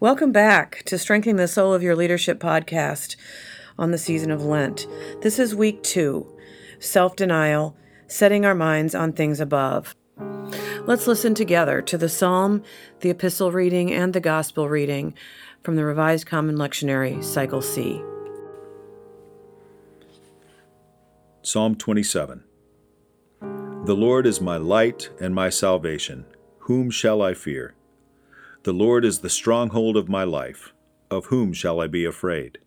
Welcome back to Strengthening the Soul of Your Leadership podcast on the season of Lent. This is week two self denial, setting our minds on things above. Let's listen together to the psalm, the epistle reading, and the gospel reading from the Revised Common Lectionary, Cycle C. Psalm 27 The Lord is my light and my salvation. Whom shall I fear? The Lord is the stronghold of my life. Of whom shall I be afraid?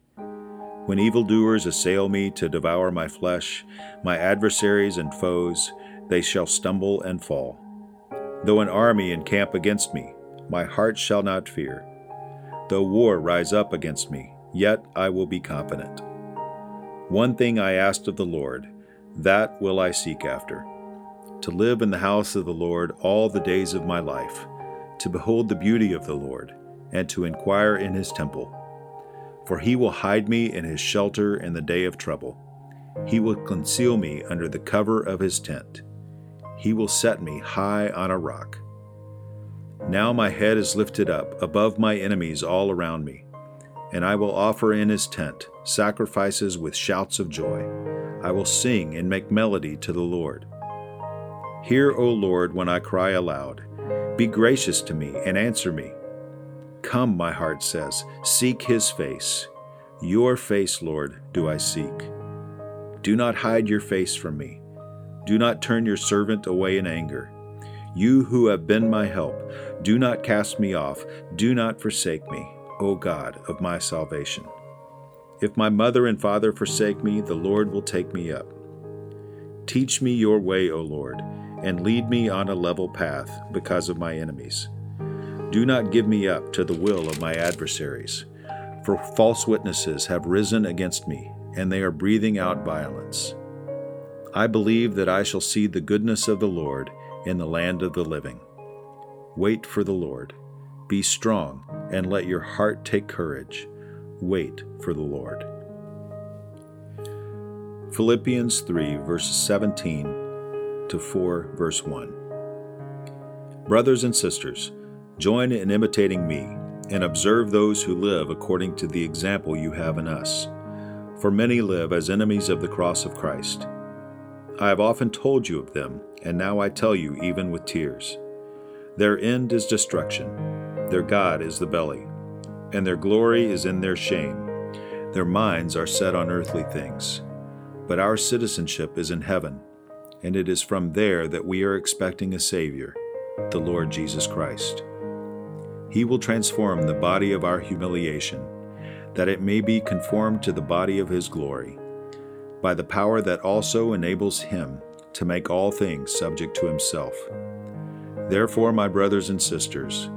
When evildoers assail me to devour my flesh, my adversaries and foes, they shall stumble and fall. Though an army encamp against me, my heart shall not fear. Though war rise up against me, yet I will be confident. One thing I asked of the Lord, that will I seek after to live in the house of the Lord all the days of my life to behold the beauty of the Lord, and to inquire in his temple. For he will hide me in his shelter in the day of trouble. He will conceal me under the cover of his tent. He will set me high on a rock. Now my head is lifted up above my enemies all around me, and I will offer in his tent sacrifices with shouts of joy. I will sing and make melody to the Lord. Hear, O Lord, when I cry aloud. Be gracious to me and answer me. Come, my heart says, seek his face. Your face, Lord, do I seek. Do not hide your face from me. Do not turn your servant away in anger. You who have been my help, do not cast me off. Do not forsake me, O God of my salvation. If my mother and father forsake me, the Lord will take me up. Teach me your way, O Lord and lead me on a level path because of my enemies. Do not give me up to the will of my adversaries, for false witnesses have risen against me, and they are breathing out violence. I believe that I shall see the goodness of the Lord in the land of the living. Wait for the Lord. Be strong, and let your heart take courage. Wait for the Lord. Philippians 3, verses 17 to 4, verse 1. Brothers and sisters, join in imitating me, and observe those who live according to the example you have in us. For many live as enemies of the cross of Christ. I have often told you of them, and now I tell you even with tears. Their end is destruction, their God is the belly, and their glory is in their shame. Their minds are set on earthly things. But our citizenship is in heaven and it is from there that we are expecting a Savior, the Lord Jesus Christ. He will transform the body of our humiliation, that it may be conformed to the body of His glory, by the power that also enables Him to make all things subject to Himself. Therefore, my brothers and sisters,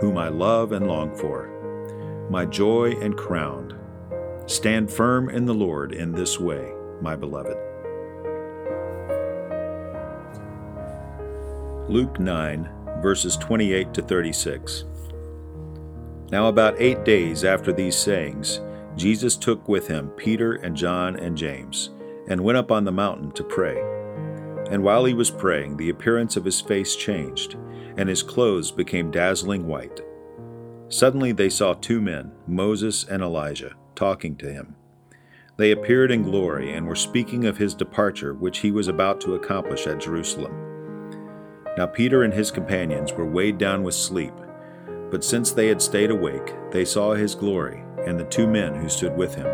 whom I love and long for, my joy and crown, stand firm in the Lord in this way, my beloved. Luke 9, verses 28 to 36. Now, about eight days after these sayings, Jesus took with him Peter and John and James, and went up on the mountain to pray. And while he was praying, the appearance of his face changed, and his clothes became dazzling white. Suddenly they saw two men, Moses and Elijah, talking to him. They appeared in glory and were speaking of his departure, which he was about to accomplish at Jerusalem. Now Peter and his companions were weighed down with sleep, but since they had stayed awake, they saw his glory and the two men who stood with him.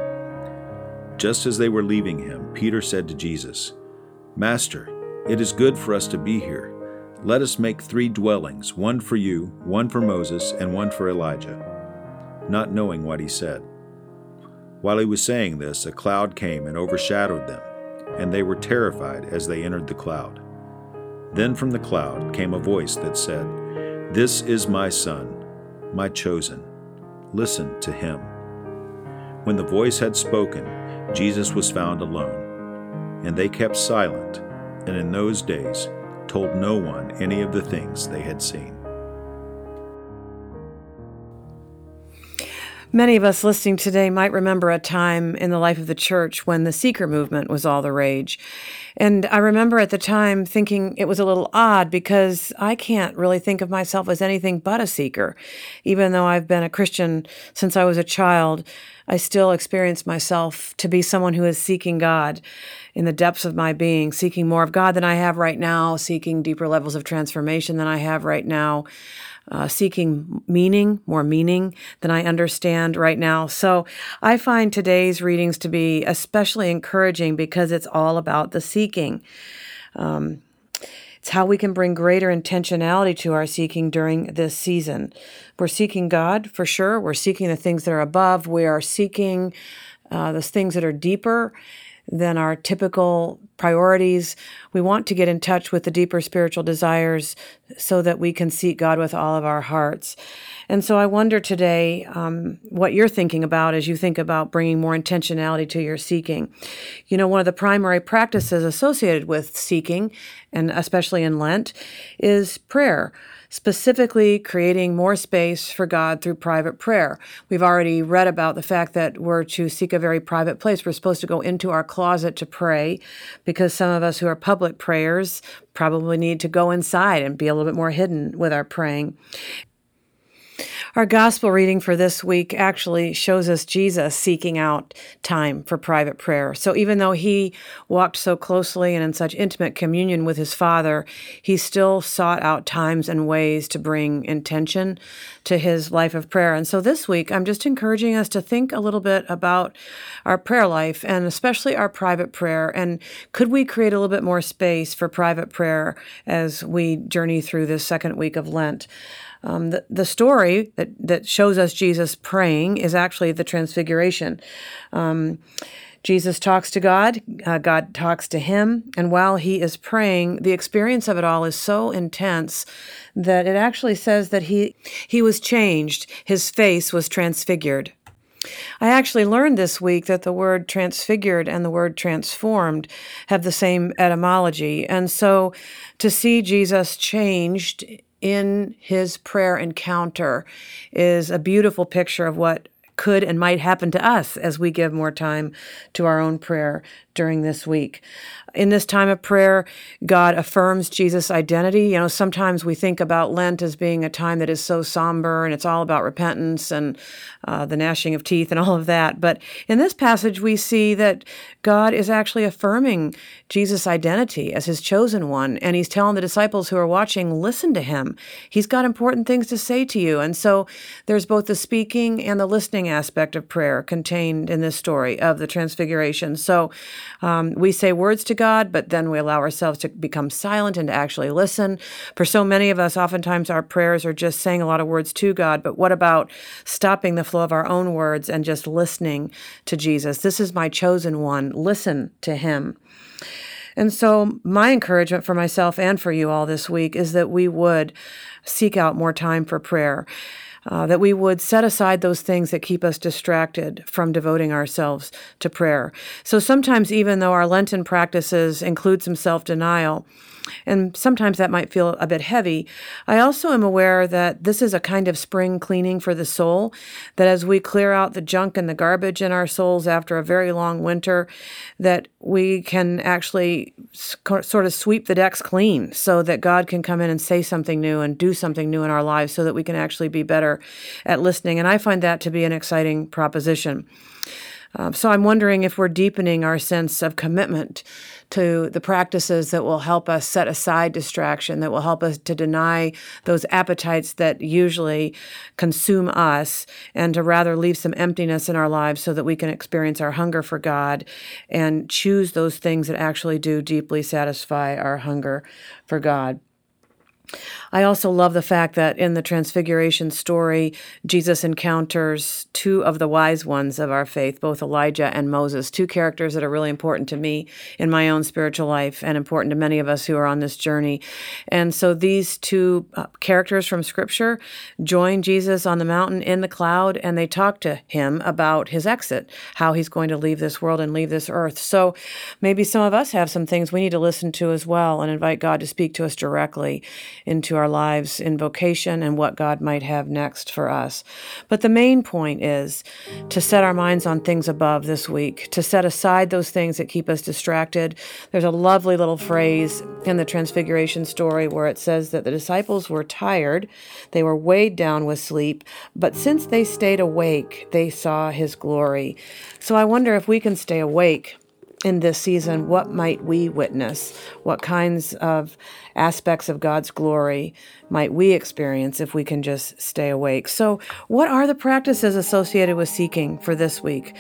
Just as they were leaving him, Peter said to Jesus, Master, it is good for us to be here. Let us make three dwellings, one for you, one for Moses, and one for Elijah. Not knowing what he said. While he was saying this, a cloud came and overshadowed them, and they were terrified as they entered the cloud. Then from the cloud came a voice that said, This is my Son, my chosen. Listen to him. When the voice had spoken, Jesus was found alone. And they kept silent, and in those days told no one any of the things they had seen. Many of us listening today might remember a time in the life of the church when the seeker movement was all the rage. And I remember at the time thinking it was a little odd because I can't really think of myself as anything but a seeker. Even though I've been a Christian since I was a child, I still experience myself to be someone who is seeking God in the depths of my being, seeking more of God than I have right now, seeking deeper levels of transformation than I have right now uh, seeking meaning, more meaning than I understand right now. So I find today's readings to be especially encouraging because it's all about the seeking. Um, it's how we can bring greater intentionality to our seeking during this season. We're seeking God for sure. We're seeking the things that are above. We are seeking uh, those things that are deeper than our typical priorities. We want to get in touch with the deeper spiritual desires so that we can seek God with all of our hearts. And so I wonder today um, what you're thinking about as you think about bringing more intentionality to your seeking. You know, one of the primary practices associated with seeking, and especially in Lent, is prayer specifically creating more space for God through private prayer. We've already read about the fact that we're to seek a very private place. We're supposed to go into our closet to pray because some of us who are public prayers probably need to go inside and be a little bit more hidden with our praying. Our gospel reading for this week actually shows us Jesus seeking out time for private prayer. So even though he walked so closely and in such intimate communion with his Father, he still sought out times and ways to bring intention to his life of prayer. And so this week, I'm just encouraging us to think a little bit about our prayer life and especially our private prayer. And could we create a little bit more space for private prayer as we journey through this second week of Lent? Um, the, the story that, that shows us Jesus praying is actually the Transfiguration. Um, Jesus talks to God, uh, God talks to him, and while he is praying, the experience of it all is so intense that it actually says that he he was changed, his face was transfigured. I actually learned this week that the word transfigured and the word transformed have the same etymology. And so to see Jesus changed in his prayer encounter is a beautiful picture of what could and might happen to us as we give more time to our own prayer during this week. In this time of prayer, God affirms Jesus' identity. You know, sometimes we think about Lent as being a time that is so somber and it's all about repentance and uh, the gnashing of teeth and all of that. But in this passage, we see that God is actually affirming Jesus' identity as his chosen one. And he's telling the disciples who are watching, listen to him. He's got important things to say to you. And so there's both the speaking and the listening aspect of prayer contained in this story of the Transfiguration. So um, we say words to God, but then we allow ourselves to become silent and to actually listen. For so many of us, oftentimes our prayers are just saying a lot of words to God, but what about stopping the flow of our own words and just listening to Jesus? This is my chosen one. Listen to him. And so, my encouragement for myself and for you all this week is that we would seek out more time for prayer uh, that we would set aside those things that keep us distracted from devoting ourselves to prayer. So sometimes, even though our Lenten practices include some self denial, and sometimes that might feel a bit heavy. I also am aware that this is a kind of spring cleaning for the soul, that as we clear out the junk and the garbage in our souls after a very long winter, that we can actually sort of sweep the decks clean so that God can come in and say something new and do something new in our lives so that we can actually be better at listening. And I find that to be an exciting proposition. Um, so I'm wondering if we're deepening our sense of commitment to the practices that will help us set aside distraction, that will help us to deny those appetites that usually consume us, and to rather leave some emptiness in our lives so that we can experience our hunger for God and choose those things that actually do deeply satisfy our hunger for God. I also love the fact that in the Transfiguration story, Jesus encounters two of the wise ones of our faith, both Elijah and Moses, two characters that are really important to me in my own spiritual life and important to many of us who are on this journey. And so these two uh, characters from Scripture join Jesus on the mountain in the cloud and they talk to him about his exit, how he's going to leave this world and leave this earth. So maybe some of us have some things we need to listen to as well and invite God to speak to us directly into our lives in vocation and what God might have next for us. But the main point is to set our minds on things above this week, to set aside those things that keep us distracted. There's a lovely little phrase in the Transfiguration story where it says that the disciples were tired, they were weighed down with sleep, but since they stayed awake, they saw his glory. So I wonder if we can stay awake in this season, what might we witness? What kinds of aspects of God's glory might we experience if we can just stay awake? So, what are the practices associated with seeking for this week?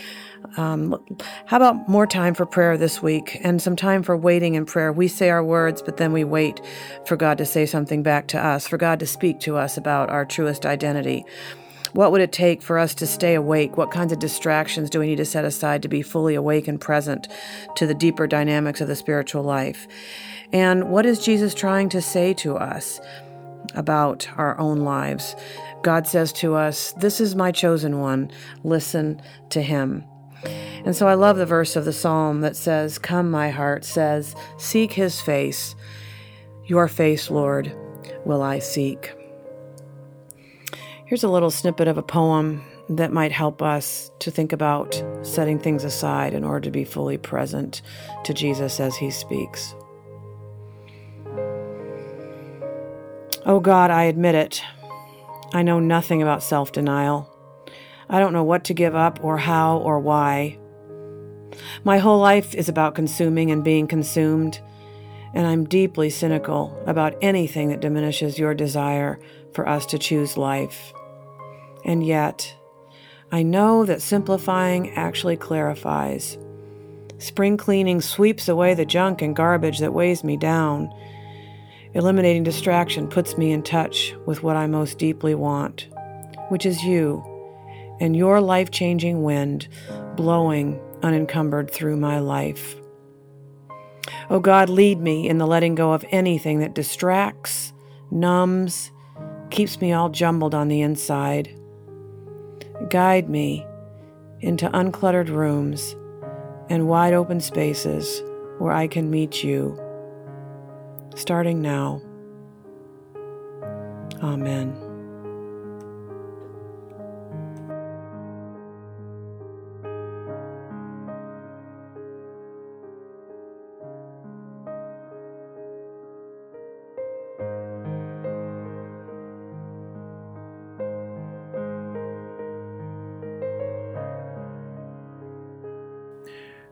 Um, how about more time for prayer this week and some time for waiting in prayer? We say our words, but then we wait for God to say something back to us, for God to speak to us about our truest identity. What would it take for us to stay awake? What kinds of distractions do we need to set aside to be fully awake and present to the deeper dynamics of the spiritual life? And what is Jesus trying to say to us about our own lives? God says to us, This is my chosen one. Listen to him. And so I love the verse of the psalm that says, Come, my heart says, Seek his face. Your face, Lord, will I seek. Here's a little snippet of a poem that might help us to think about setting things aside in order to be fully present to Jesus as he speaks. Oh God, I admit it. I know nothing about self denial. I don't know what to give up or how or why. My whole life is about consuming and being consumed, and I'm deeply cynical about anything that diminishes your desire for us to choose life. And yet, I know that simplifying actually clarifies. Spring cleaning sweeps away the junk and garbage that weighs me down. Eliminating distraction puts me in touch with what I most deeply want, which is you and your life changing wind blowing unencumbered through my life. Oh God, lead me in the letting go of anything that distracts, numbs, keeps me all jumbled on the inside. Guide me into uncluttered rooms and wide open spaces where I can meet you. Starting now. Amen.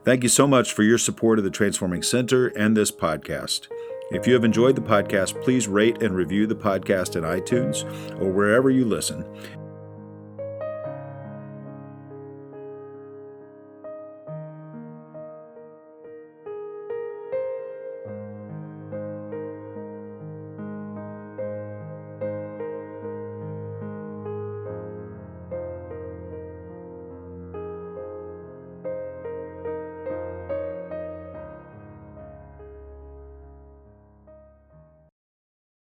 Thank you so much for your support of the Transforming Center and this podcast. If you have enjoyed the podcast, please rate and review the podcast in iTunes or wherever you listen.